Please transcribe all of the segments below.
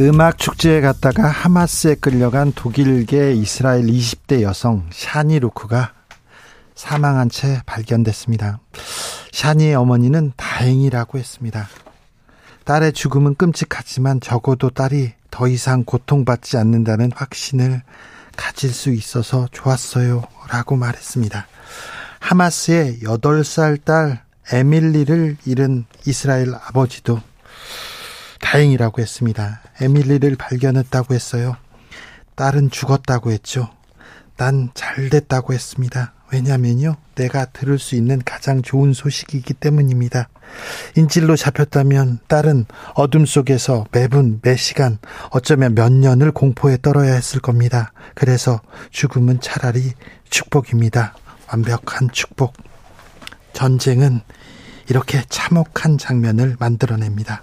음악 축제에 갔다가 하마스에 끌려간 독일계 이스라엘 20대 여성 샤니 루크가 사망한 채 발견됐습니다. 샤니의 어머니는 다행이라고 했습니다. 딸의 죽음은 끔찍하지만 적어도 딸이 더 이상 고통받지 않는다는 확신을 가질 수 있어서 좋았어요. 라고 말했습니다. 하마스의 8살 딸 에밀리를 잃은 이스라엘 아버지도 다행이라고 했습니다. 에밀리를 발견했다고 했어요. 딸은 죽었다고 했죠. 난 잘 됐다고 했습니다. 왜냐면요. 내가 들을 수 있는 가장 좋은 소식이기 때문입니다. 인질로 잡혔다면 딸은 어둠 속에서 매분, 매 시간, 어쩌면 몇 년을 공포에 떨어야 했을 겁니다. 그래서 죽음은 차라리 축복입니다. 완벽한 축복. 전쟁은 이렇게 참혹한 장면을 만들어냅니다.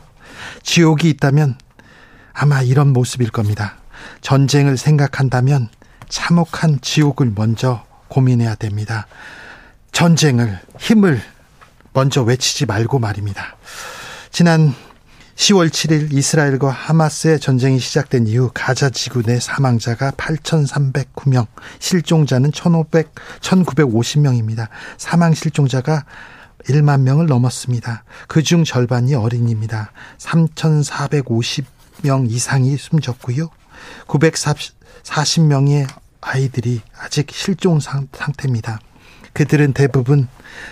지옥이 있다면 아마 이런 모습일 겁니다. 전쟁을 생각한다면 참혹한 지옥을 먼저 고민해야 됩니다. 전쟁을, 힘을 먼저 외치지 말고 말입니다. 지난 10월 7일 이스라엘과 하마스의 전쟁이 시작된 이후 가자 지구 내 사망자가 8,309명, 실종자는 1,500, 1,950명입니다. 사망 실종자가 1만 명을 넘었습니다. 그중 절반이 어린이입니다. 3,450명 이상이 숨졌고요. 940명의 아이들이 아직 실종 상태입니다. 그들은 대부분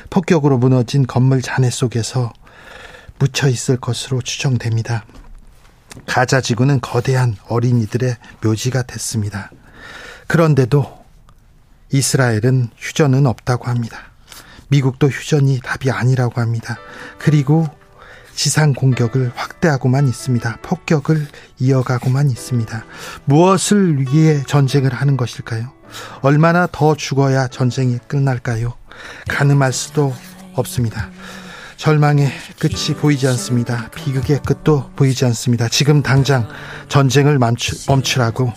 폭격으로 무너진 건물 잔해 속에서 묻혀 있을 것으로 추정됩니다. 가자 지구는 거대한 어린이들의 묘지가 됐습니다. 그런데도 이스라엘은 휴전은 없다고 합니다. 미국도 휴전이 답이 아니라고 합니다. 그리고 지상 공격을 확대하고만 있습니다. 폭격을 이어가고만 있습니다. 무엇을 위해 전쟁을 하는 것일까요? 얼마나 더 죽어야 전쟁이 끝날까요? 가늠할 수도 없습니다. 절망의 끝이 보이지 않습니다. 비극의 끝도 보이지 않습니다. 지금 당장 전쟁을 멈추, 멈추라고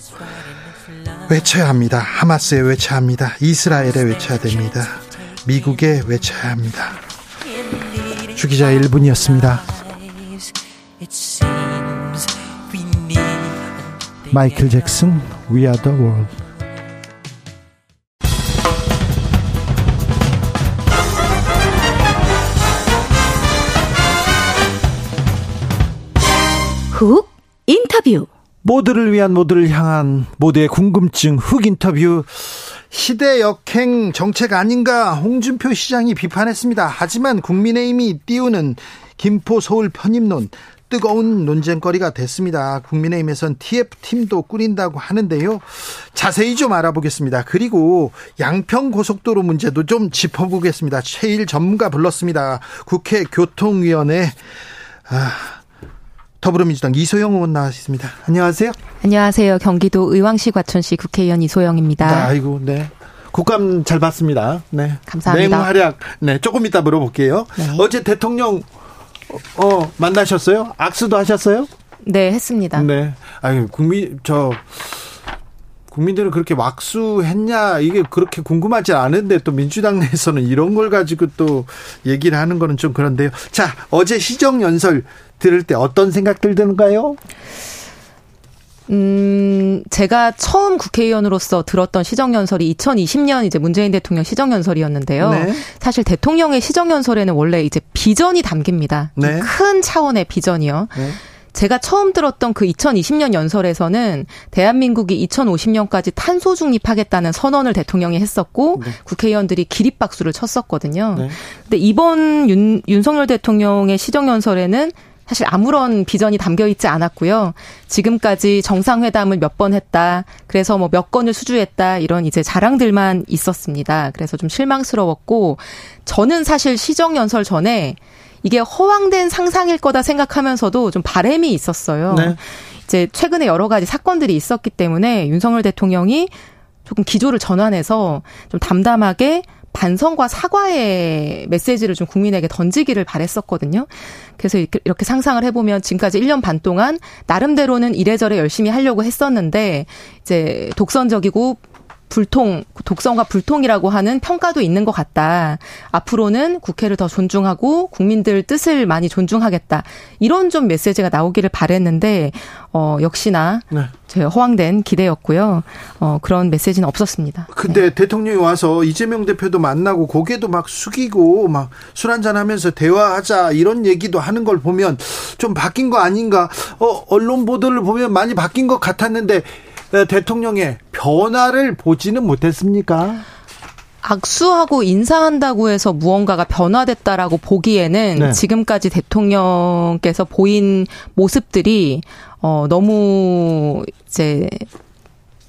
외쳐야 합니다. 하마스에 외쳐야 합니다. 이스라엘에 외쳐야 됩니다. 미국에 외쳐야 합니다. 주기자 1분이었습니다. 마이클 잭슨 We Are the World 훅 인터뷰 모두를 위한 모두를 향한 모두의 궁금증 훅 인터뷰 시대 역행 정책 아닌가 홍준표 시장이 비판했습니다. 하지만 국민의힘이 띄우는 김포 서울 편입론 뜨거운 논쟁거리가 됐습니다. 국민의힘에선 TF팀도 꾸린다고 하는데요. 자세히 좀 알아보겠습니다. 그리고 양평 고속도로 문제도 좀 짚어보겠습니다. 최일 전문가 불렀습니다. 국회 교통위원회 아, 더불어민주당 이소영 의원 나와있습니다. 안녕하세요. 안녕하세요. 경기도 의왕시 과천시 국회의원 이소영입니다. 아, 아이고, 네. 국감 잘 봤습니다. 네. 감사합니다. 내용 활약. 네, 조금 이따 물어볼게요. 네. 어제 대통령 어 만나셨어요? 악수도 하셨어요? 네, 했습니다. 네. 아유, 국민 저 국민들은 그렇게 왁수했냐 이게 그렇게 궁금하지 않은데 또 민주당 내에서는 이런 걸 가지고 또 얘기를 하는 거는 좀 그런데요. 자 어제 시정 연설 들을 때 어떤 생각들 드는가요? 음, 제가 처음 국회의원으로서 들었던 시정연설이 2020년 이제 문재인 대통령 시정연설이었는데요. 네. 사실 대통령의 시정연설에는 원래 이제 비전이 담깁니다. 네. 큰 차원의 비전이요. 네. 제가 처음 들었던 그 2020년 연설에서는 대한민국이 2050년까지 탄소 중립하겠다는 선언을 대통령이 했었고 네. 국회의원들이 기립박수를 쳤었거든요. 네. 근데 이번 윤, 윤석열 대통령의 시정연설에는 사실 아무런 비전이 담겨 있지 않았고요. 지금까지 정상회담을 몇 번 했다. 그래서 뭐 몇 건을 수주했다. 이런 이제 자랑들만 있었습니다. 그래서 좀 실망스러웠고 저는 사실 시정 연설 전에 이게 허황된 상상일 거다 생각하면서도 좀 바램이 있었어요. 네. 이제 최근에 여러 가지 사건들이 있었기 때문에 윤석열 대통령이 조금 기조를 전환해서 좀 담담하게 반성과 사과의 메시지를 좀 국민에게 던지기를 바랬었거든요. 그래서 이렇게 상상을 해보면 지금까지 1년 반 동안 나름대로는 이래저래 열심히 하려고 했었는데 이제 독선적이고 불통, 독성과 불통이라고 하는 평가도 있는 것 같다. 앞으로는 국회를 더 존중하고 국민들 뜻을 많이 존중하겠다. 이런 좀 메시지가 나오기를 바랬는데, 어, 역시나 네. 제 허황된 기대였고요. 어, 그런 메시지는 없었습니다. 근데 네. 대통령이 와서 이재명 대표도 만나고 고개도 막 숙이고 막 술 한잔 하면서 대화하자 이런 얘기도 하는 걸 보면 좀 바뀐 거 아닌가? 어, 언론 보도를 보면 많이 바뀐 것 같았는데 네, 대통령의 변화를 보지는 못했습니까? 악수하고 인사한다고 해서 무언가가 변화됐다라고 보기에는 네. 지금까지 대통령께서 보인 모습들이 어 너무 이제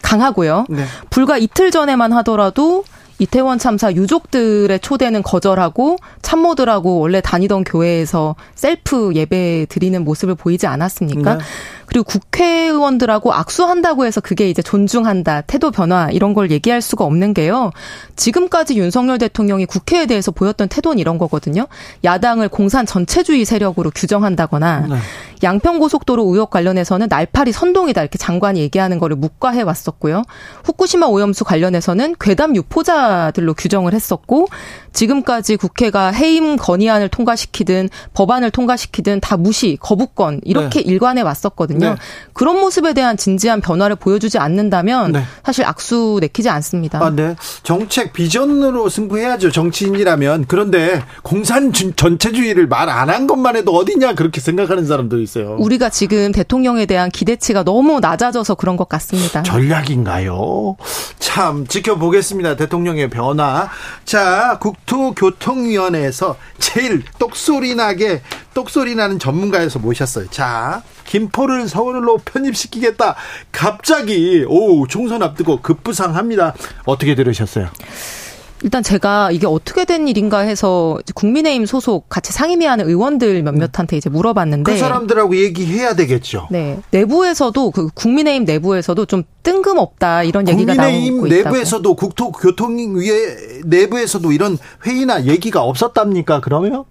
강하고요. 네. 불과 이틀 전에만 하더라도 이태원 참사 유족들의 초대는 거절하고 참모들하고 원래 다니던 교회에서 셀프 예배 드리는 모습을 보이지 않았습니까? 네. 그리고 국회의원들하고 악수한다고 해서 그게 이제 존중한다, 태도 변화 이런 걸 얘기할 수가 없는 게요. 지금까지 윤석열 대통령이 국회에 대해서 보였던 태도는 이런 거거든요. 야당을 공산 전체주의 세력으로 규정한다거나 네. 양평고속도로 의혹 관련해서는 날파리 선동이다 이렇게 장관이 얘기하는 거를 묵과해 왔었고요. 후쿠시마 오염수 관련해서는 괴담 유포자 들로 규정을 했었고 지금까지 국회가 해임 건의안을 통과시키든 법안을 통과시키든 다 무시, 거부권 이렇게 네. 일관해 왔었거든요. 네. 그런 모습에 대한 진지한 변화를 보여주지 않는다면 네. 사실 악수 내키지 않습니다. 아, 네. 정책 비전으로 승부해야죠. 정치인이라면. 그런데 공산 전체주의를 말 안 한 것만 해도 어디냐 그렇게 생각하는 사람도 있어요. 우리가 지금 대통령에 대한 기대치가 너무 낮아져서 그런 것 같습니다. 전략인가요? 참 지켜보겠습니다. 대통령 의 변화. 자, 국 국토교통위원회에서 제일 똑소리 나게 똑소리 나는 전문가에서 모셨어요. 자, 김포를 서울로 편입시키겠다. 갑자기 오 총선 앞두고 급부상합니다. 어떻게 들으셨어요? 일단 제가 이게 어떻게 된 일인가 해서 국민의힘 소속 같이 상임위하는 의원들 몇몇한테 이제 물어봤는데 그 사람들하고 얘기해야 되겠죠. 네, 내부에서도 그 국민의힘 내부에서도 좀 뜬금없다 이런 얘기가 나오고 있다고. 국민의힘 내부에서도 국토교통위에 내부에서도 이런 회의나 얘기가 없었답니까? 그러면?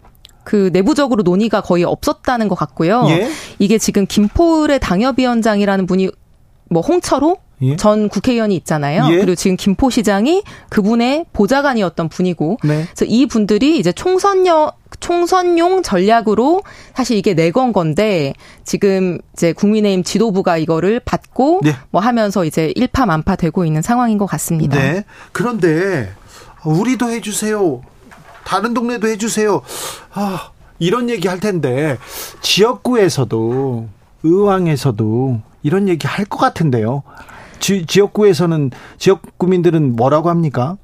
그 내부적으로 논의가 거의 없었다는 것 같고요. 예? 이게 지금 김포을의 당협위원장이라는 분이 뭐 홍철호 예? 전 국회의원이 있잖아요. 예? 그리고 지금 김포시장이 그분의 보좌관이었던 분이고, 네. 그래서 이 분들이 이제 총선용 총선용 전략으로 사실 이게 내건 건데 지금 이제 국민의힘 지도부가 이거를 받고 네. 뭐 하면서 이제 일파만파 되고 있는 상황인 것 같습니다. 네. 그런데 우리도 해주세요. 다른 동네도 해주세요. 아, 이런 얘기 할 텐데 지역구에서도 의왕에서도 이런 얘기 할 것 같은데요. 지, 지역구에서는 지역 구민들은 뭐라고 합니까?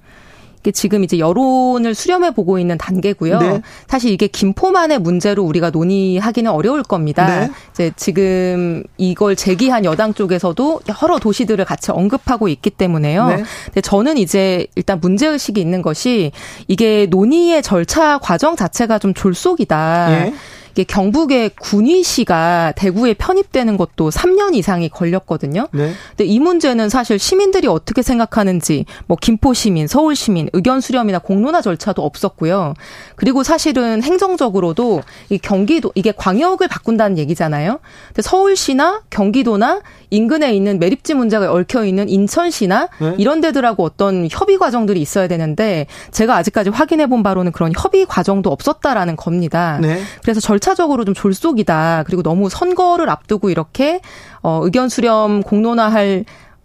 지금 이제 여론을 수렴해 보고 있는 단계고요. 네. 사실 이게 김포만의 문제로 우리가 논의하기는 어려울 겁니다. 네. 이제 지금 이걸 제기한 여당 쪽에서도 여러 도시들을 같이 언급하고 있기 때문에요. 네. 근데 저는 이제 일단 문제 의식이 있는 것이 이게 논의의 절차 과정 자체가 좀 졸속이다. 예. 이게 경북의 군위시가 대구에 편입되는 것도 3년 이상이 걸렸거든요. 네. 근데 이 문제는 사실 시민들이 어떻게 생각하는지 뭐 김포 시민, 서울 시민 의견 수렴이나 공론화 절차도 없었고요. 그리고 사실은 행정적으로도 이 경기도 이게 광역을 바꾼다는 얘기잖아요. 근데 서울시나 경기도나 인근에 있는 매립지 문제가 얽혀 있는 인천시나 네? 이런 데들하고 어떤 협의 과정들이 있어야 되는데 제가 아직까지 확인해 본 바로는 그런 협의 과정도 없었다라는 겁니다. 네? 그래서 절 차적으로 좀 졸속이다. 그리고 너무 선거를 앞두고 이렇게 어 의견 수렴 공론화할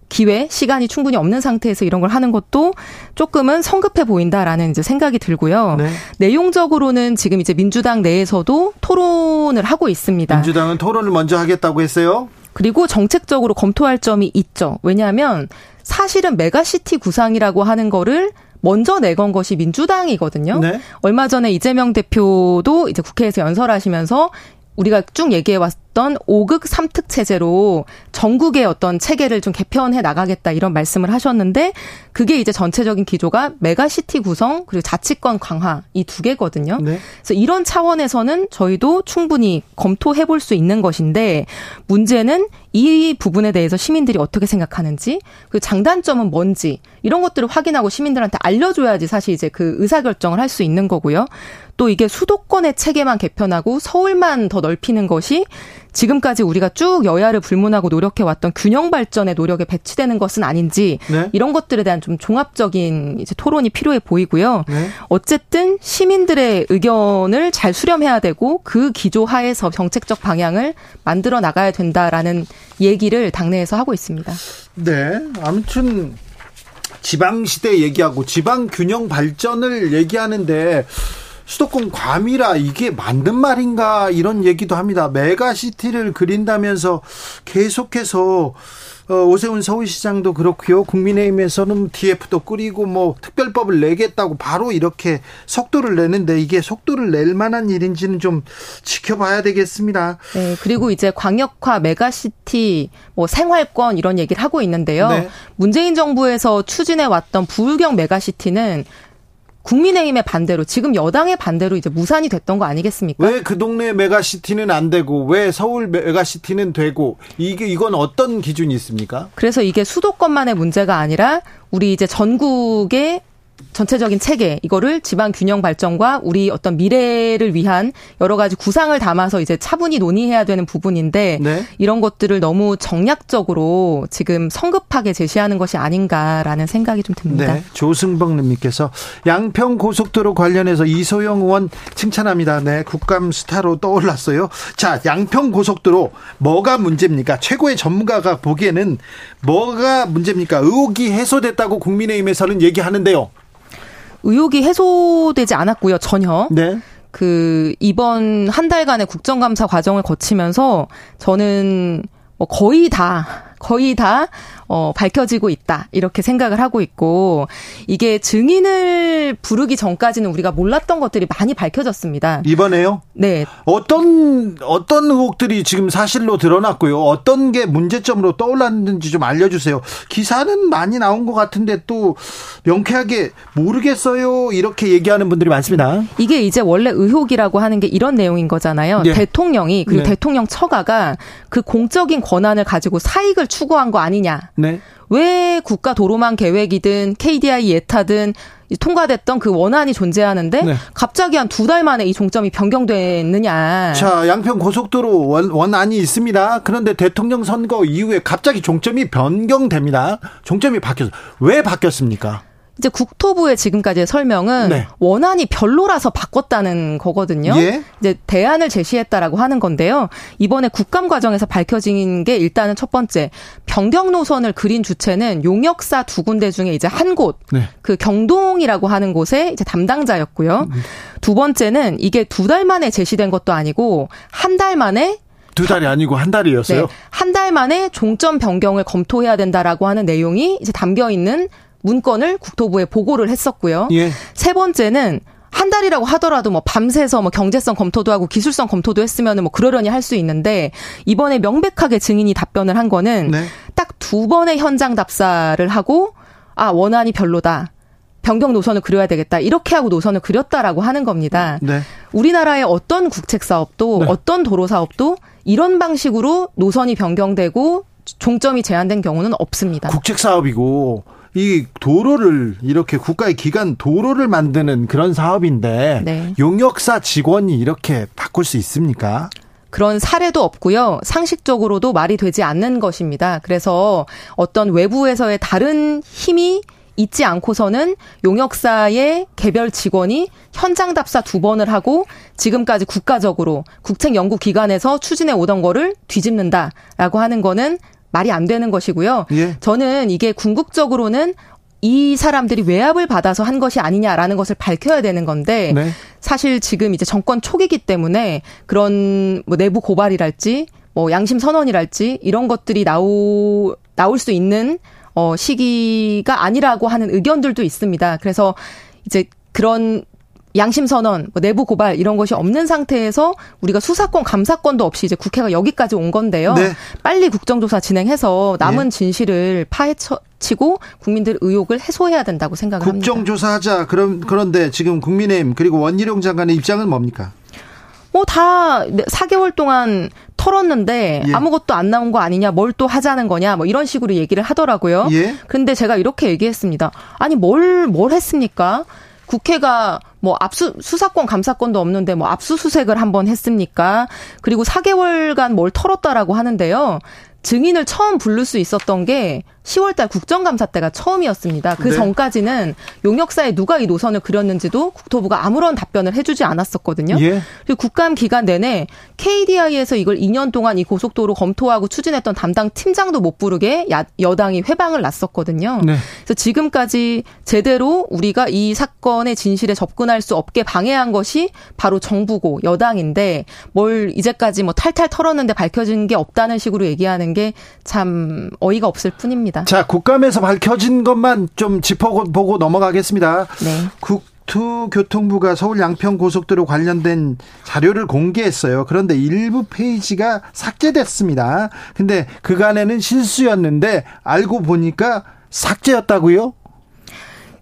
기회, 시간이 충분히 없는 상태에서 이런 걸 하는 것도 조금은 성급해 보인다라는 이제 생각이 들고요. 네. 내용적으로는 지금 이제 민주당 내에서도 토론을 하고 있습니다. 민주당은 토론을 먼저 하겠다고 했어요? 그리고 정책적으로 검토할 점이 있죠. 왜냐하면 사실은 메가시티 구상이라고 하는 거를 먼저 내건 것이 민주당이거든요. 네. 얼마 전에 이재명 대표도 이제 국회에서 연설하시면서 우리가 쭉 얘기해 왔던 5극 3특 체제로 전국의 어떤 체계를 좀 개편해 나가겠다 이런 말씀을 하셨는데 그게 이제 전체적인 기조가 메가시티 구상 그리고 자치권 강화 이 두 개거든요. 네. 그래서 이런 차원에서는 저희도 충분히 검토해 볼 수 있는 것인데 문제는 이 부분에 대해서 시민들이 어떻게 생각하는지 그 장단점은 뭔지 이런 것들을 확인하고 시민들한테 알려줘야지 사실 이제 그 의사결정을 할 수 있는 거고요. 또 이게 수도권의 체계만 개편하고 서울만 더 넓히는 것이 지금까지 우리가 쭉 여야를 불문하고 노력해왔던 균형 발전의 노력에 배치되는 것은 아닌지 네? 이런 것들에 대한 좀 종합적인 이제 토론이 필요해 보이고요. 네? 어쨌든 시민들의 의견을 잘 수렴해야 되고 그 기조 하에서 정책적 방향을 만들어 나가야 된다라는 얘기를 당내에서 하고 있습니다. 네. 아무튼 지방 시대 얘기하고 지방 균형 발전을 얘기하는데 수도권 과밀화 이게 맞는 말인가 이런 얘기도 합니다. 메가시티를 그린다면서 계속해서 어, 오세훈 서울시장도 그렇고요. 국민의힘에서는 TF도 꾸리고 뭐 특별법을 내겠다고 바로 이렇게 속도를 내는데 이게 속도를 낼 만한 일인지는 좀 지켜봐야 되겠습니다. 네, 그리고 이제 광역화 메가시티 뭐 생활권 이런 얘기를 하고 있는데요. 네. 문재인 정부에서 추진해 왔던 부울경 메가시티는 국민의힘의 반대로 지금 여당의 반대로 이제 무산이 됐던 거 아니겠습니까? 왜 그 동네 메가시티는 안 되고 왜 서울 메가시티는 되고 이게 이건 어떤 기준이 있습니까? 그래서 이게 수도권만의 문제가 아니라 우리 이제 전국의 전체적인 체계 이거를 지방 균형 발전과 우리 어떤 미래를 위한 여러 가지 구상을 담아서 이제 차분히 논의해야 되는 부분인데 네. 이런 것들을 너무 정략적으로 지금 성급하게 제시하는 것이 아닌가라는 생각이 좀 듭니다. 네. 조승범 님께서 양평 고속도로 관련해서 이소영 의원 칭찬합니다. 네, 국감 스타로 떠올랐어요. 자, 양평 고속도로 뭐가 문제입니까? 최고의 전문가가 보기에는 뭐가 문제입니까? 의혹이 해소됐다고 국민의힘에서는 얘기하는데요. 의혹이 해소되지 않았고요, 전혀. 네. 그 이번 한 달간의 국정감사 과정을 거치면서 저는 뭐 거의 다 거의 다 어, 밝혀지고 있다. 이렇게 생각을 하고 있고, 이게 증인을 부르기 전까지는 우리가 몰랐던 것들이 많이 밝혀졌습니다. 이번에요? 네. 어떤, 어떤 의혹들이 지금 사실로 드러났고요. 어떤 게 문제점으로 떠올랐는지 좀 알려주세요. 기사는 많이 나온 것 같은데 또 명쾌하게 모르겠어요. 이렇게 얘기하는 분들이 많습니다. 이게 이제 원래 의혹이라고 하는 게 이런 내용인 거잖아요. 네. 대통령이, 그리고 네. 대통령 처가가 그 공적인 권한을 가지고 사익을 추구한 거 아니냐. 네. 왜 국가 도로망 계획이든 KDI 예타든 통과됐던 그 원안이 존재하는데 네. 갑자기 한 두 달 만에 이 종점이 변경됐느냐. 자, 양평 고속도로 원, 원안이 있습니다. 그런데 대통령 선거 이후에 갑자기 종점이 변경됩니다. 종점이 바뀌어서 왜 바뀌었습니까? 이제 국토부의 지금까지의 설명은 네. 원안이 별로라서 바꿨다는 거거든요. 예? 이제 대안을 제시했다라고 하는 건데요. 이번에 국감 과정에서 밝혀진 게 일단은 첫 번째 변경 노선을 그린 주체는 용역사 두 군데 중에 이제 한 곳, 네. 그 경동이라고 하는 곳에 이제 담당자였고요. 음. 두 번째는 이게 두 달 만에 제시된 것도 아니고 한 달 만에 두 달이 아니고 한 달이었어요. 네, 한달 만에 종점 변경을 검토해야 된다라고 하는 내용이 이제 담겨 있는 문건을 국토부에 보고를 했었고요. 예. 세 번째는 한 달이라고 하더라도 뭐 밤새서 뭐 경제성 검토도 하고 기술성 검토도 했으면은 뭐 그러려니 할 수 있는데 이번에 명백하게 증인이 답변을 한 거는 네. 딱두 번의 현장 답사를 하고 아 원안이 별로다. 변경 노선을 그려야 되겠다. 이렇게 하고 노선을 그렸다라고 하는 겁니다. 네. 우리나라의 어떤 국책 사업도 네. 어떤 도로 사업도 이런 방식으로 노선이 변경되고 종점이 제한된 경우는 없습니다. 국책 사업이고 이 도로를 이렇게 국가의 기관 도로를 만드는 그런 사업인데 네. 용역사 직원이 이렇게 바꿀 수 있습니까? 그런 사례도 없고요. 상식적으로도 말이 되지 않는 것입니다. 그래서 어떤 외부에서의 다른 힘이 있지 않고서는 용역사의 개별 직원이 현장 답사 두 번을 하고 지금까지 국가적으로 국책연구기관에서 추진해 오던 거를 뒤집는다라고 하는 거는 말이 안 되는 것이고요. 예. 저는 이게 궁극적으로는 이 사람들이 외압을 받아서 한 것이 아니냐라는 것을 밝혀야 되는 건데 네. 사실 지금 이제 정권 초기이기 때문에 그런 뭐 내부 고발이랄지 뭐 양심 선언이랄지 이런 것들이 나오 나올 수 있는 어 시기가 아니라고 하는 의견들도 있습니다. 그래서 이제 그런 양심 선언, 뭐 내부 고발 이런 것이 없는 상태에서 우리가 수사권 감사권도 없이 이제 국회가 여기까지 온 건데요. 네. 빨리 국정조사 진행해서 남은 네. 진실을 파헤치고 국민들 의혹을 해소해야 된다고 생각을 합니다. 국정조사하자. 그럼 그런데 지금 국민의힘 그리고 원희룡 장관의 입장은 뭡니까? 뭐다 4개월 동안 털었는데 예. 아무것도 안 나온 거 아니냐, 뭘 또 하자는 거냐, 뭐 이런 식으로 얘기를 하더라고요. 예. 근데 제가 이렇게 얘기했습니다. 아니 뭘 뭘 했습니까? 국회가 뭐 압수 수사권 감사권도 없는데 뭐 압수수색을 한번 했습니까? 그리고 4개월간 뭘 털었다라고 하는데요. 증인을 처음 부를 수 있었던 게 10월달 국정감사 때가 처음이었습니다. 그 네. 전까지는 용역사에 누가 이 노선을 그렸는지도 국토부가 아무런 답변을 해주지 않았었거든요. 예. 그리고 국감 기간 내내 KDI에서 이걸 2년 동안 이 고속도로 검토하고 추진했던 담당 팀장도 못 부르게 야, 여당이 회방을 놨었거든요. 네. 그래서 지금까지 제대로 우리가 이 사건의 진실에 접근할 수 없게 방해한 것이 바로 정부고 여당인데 뭘 이제까지 뭐 탈탈 털었는데 밝혀진 게 없다는 식으로 얘기하는 게 참 어이가 없을 뿐입니다. 있습니다. 자, 국감에서 밝혀진 것만 좀 짚어보고 넘어가겠습니다. 네. 국토교통부가 서울 양평 고속도로 관련된 자료를 공개했어요. 그런데 일부 페이지가 삭제됐습니다. 근데 그간에는 실수였는데 알고 보니까 삭제였다고요?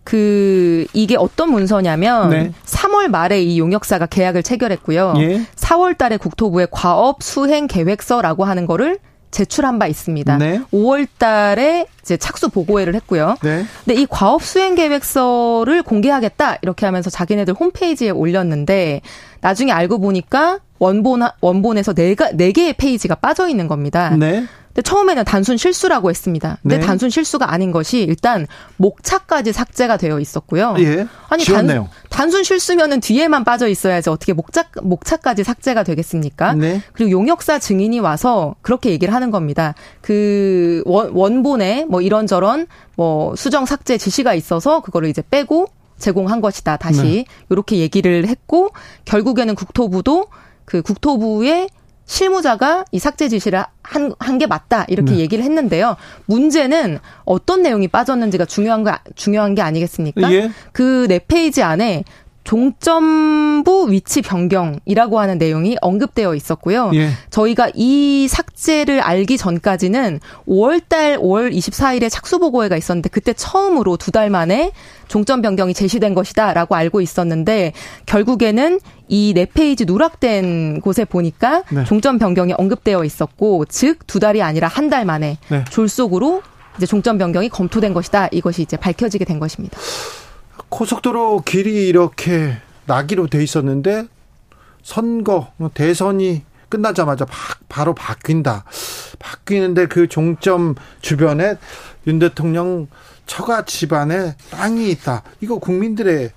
그 이게 어떤 문서냐면 네. 3월 말에 이 용역사가 계약을 체결했고요. 예. 4월 달에 국토부에 과업 수행 계획서라고 하는 거를 제출한 바 있습니다. 네. 5월 달에 이제 착수 보고회를 했고요. 네. 근데 이 과업 수행 계획서를 공개하겠다 이렇게 하면서 자기네들 홈페이지에 올렸는데 나중에 알고 보니까 원본 원본에서 네가 네 개의 페이지가 빠져 있는 겁니다. 네. 근데 처음에는 단순 실수라고 했습니다. 근데 네. 단순 실수가 아닌 것이 일단 목차까지 삭제가 되어 있었고요. 예. 아니 단, 단순 실수면은 뒤에만 빠져 있어야지 어떻게 목차 목차까지 삭제가 되겠습니까? 네. 그리고 용역사 증인이 와서 그렇게 얘기를 하는 겁니다. 그 원, 원본에 뭐 이런저런 뭐 수정 삭제 지시가 있어서 그거를 이제 빼고 제공한 것이다. 다시 네. 이렇게 얘기를 했고 결국에는 국토부도 그 국토부의 실무자가 이 삭제 지시를 한, 한 게 맞다. 이렇게 네. 얘기를 했는데요. 문제는 어떤 내용이 빠졌는지가 중요한 거, 중요한 게 아니겠습니까? 예. 그네 페이지 안에 종점부 위치 변경이라고 하는 내용이 언급되어 있었고요. 예. 저희가 이 삭제를 알기 전까지는 5월달 5월 24일에 착수 보고회가 있었는데 그때 처음으로 두 달 만에 종점 변경이 제시된 것이다라고 알고 있었는데 결국에는 이 네 페이지 누락된 곳에 보니까 네. 종점 변경이 언급되어 있었고 즉 두 달이 아니라 한 달 만에 네. 졸속으로 이제 종점 변경이 검토된 것이다. 이것이 이제 밝혀지게 된 것입니다. 고속도로 길이 이렇게 나기로 돼 있었는데 선거 뭐 대선이 끝나자마자 바로 바뀐다. 바뀌는데 그 종점 주변에 윤 대통령 처가 집안에 땅이 있다. 이거 국민들의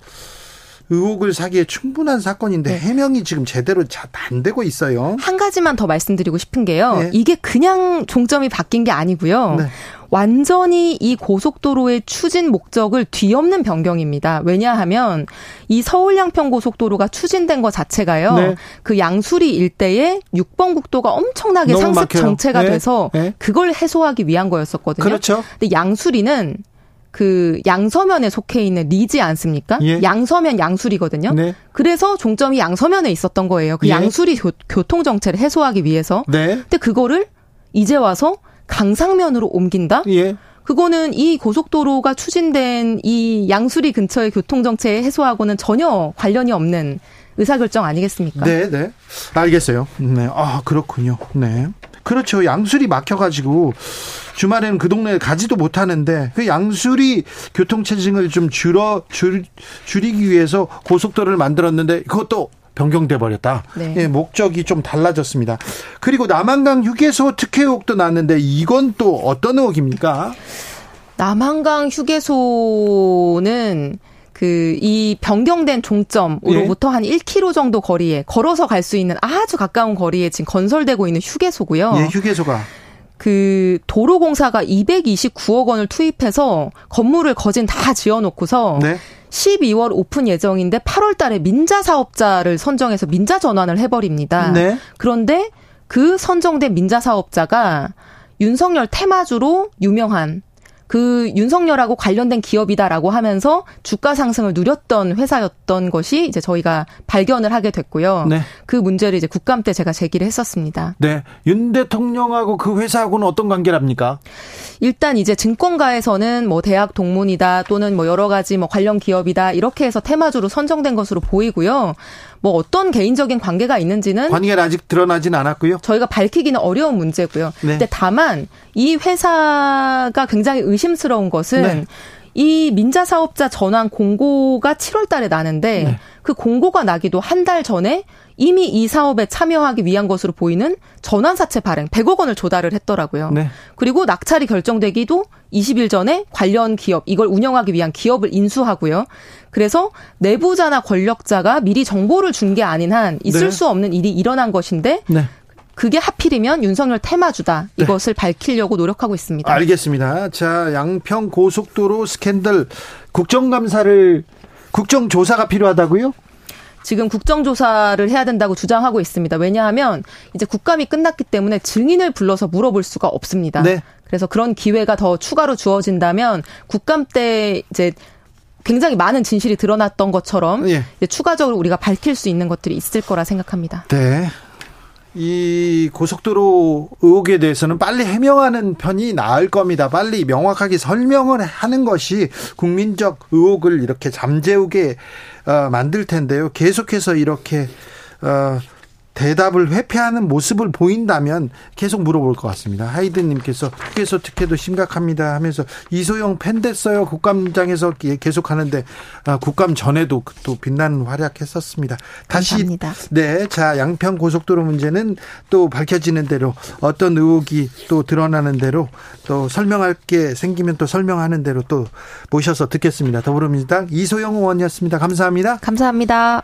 의혹을 사기에 충분한 사건인데 네. 해명이 지금 제대로 잘 안 되고 있어요. 한 가지만 더 말씀드리고 싶은 게요. 네. 이게 그냥 종점이 바뀐 게 아니고요. 네. 완전히 이 고속도로의 추진 목적을 뒤엎는 변경입니다. 왜냐하면 이 서울 양평 고속도로가 추진된 것 자체가요. 네. 그 양수리 일대에 6번 국도가 엄청나게 상습 막혀요. 정체가 네. 돼서 네. 그걸 해소하기 위한 거였었거든요. 그렇죠. 근데 양수리는 그 양서면에 속해 있는 리지 않습니까? 예. 양서면 양수리거든요. 네. 그래서 종점이 양서면에 있었던 거예요. 그 예. 양수리 교, 통 정체를 해소하기 위해서. 네. 근데 그거를 이제 와서 강상면으로 옮긴다? 예. 그거는 이 고속도로가 추진된 이 양수리 근처의 교통 정체 해소하고는 전혀 관련이 없는 의사결정 아니겠습니까? 네, 네. 알겠어요. 네. 아, 그렇군요. 네. 그렇죠. 양수리 막혀가지고 주말에는 그 동네에 가지도 못하는데 그 양수리 교통체증을 좀 줄어, 줄, 줄이기 위해서 고속도로를 만들었는데 그것도 변경돼 버렸다. 네. 예, 목적이 좀 달라졌습니다. 그리고 남한강 휴게소 특혜 의혹도 났는데 이건 또 어떤 의혹입니까? 남한강 휴게소는 그 이 변경된 종점으로부터 예. 한 1km 정도 거리에 걸어서 갈 수 있는 아주 가까운 거리에 지금 건설되고 있는 휴게소고요. 예, 휴게소가 그 도로공사가 229억 원을 투입해서 건물을 거진 다 지어놓고서 네. 12월 오픈 예정인데 8월 달에 민자 사업자를 선정해서 민자 전환을 해버립니다. 네. 그런데 그 선정된 민자 사업자가 윤석열 테마주로 유명한 그 윤석열하고 관련된 기업이다라고 하면서 주가 상승을 누렸던 회사였던 것이 이제 저희가 발견을 하게 됐고요. 네. 그 문제를 이제 국감 때 제가 제기를 했었습니다. 네. 윤 대통령하고 그 회사하고는 어떤 관계랍니까? 일단 이제 증권가에서는 뭐 대학 동문이다 또는 뭐 여러 가지 뭐 관련 기업이다 이렇게 해서 테마주로 선정된 것으로 보이고요. 뭐 어떤 개인적인 관계가 있는지는 관계는 아직 드러나진 않았고요. 저희가 밝히기는 어려운 문제고요. 네. 근데 다만 이 회사가 굉장히 의심스러운 것은 네. 이 민자 사업자 전환 공고가 7월 달에 나는데 네. 그 공고가 나기도 한 달 전에 이미 이 사업에 참여하기 위한 것으로 보이는 전환사채 발행 100억 원을 조달을 했더라고요. 네. 그리고 낙찰이 결정되기도 20일 전에 관련 기업 이걸 운영하기 위한 기업을 인수하고요. 그래서 내부자나 권력자가 미리 정보를 준 게 아닌 한 있을 네. 수 없는 일이 일어난 것인데 네. 그게 하필이면 윤석열 테마주다. 네. 이것을 네. 밝히려고 노력하고 있습니다. 알겠습니다. 자, 양평 고속도로 스캔들 국정감사를 국정조사가 필요하다고요? 지금 국정조사를 해야 된다고 주장하고 있습니다. 왜냐하면 이제 국감이 끝났기 때문에 증인을 불러서 물어볼 수가 없습니다. 네. 그래서 그런 기회가 더 추가로 주어진다면 국감 때 이제 굉장히 많은 진실이 드러났던 것처럼 예. 추가적으로 우리가 밝힐 수 있는 것들이 있을 거라 생각합니다. 네. 이 고속도로 의혹에 대해서는 빨리 해명하는 편이 나을 겁니다. 빨리 명확하게 설명을 하는 것이 국민적 의혹을 이렇게 잠재우게 어, 만들 텐데요. 계속해서 이렇게 어, 대답을 회피하는 모습을 보인다면 계속 물어볼 것 같습니다. 하이든님께서 휴게소 특혜도 심각합니다 하면서 이소영 팬 됐어요. 국감장에서 계속 하는데 아, 국감 전에도 또 빛나는 활약했었습니다. 다시 감사합니다. 네, 자 양평 고속도로 문제는 또 밝혀지는 대로 어떤 의혹이 또 드러나는 대로 또 설명할 게 생기면 또 설명하는 대로 또 모셔서 듣겠습니다. 더불어민주당 이소영 의원이었습니다. 감사합니다. 감사합니다.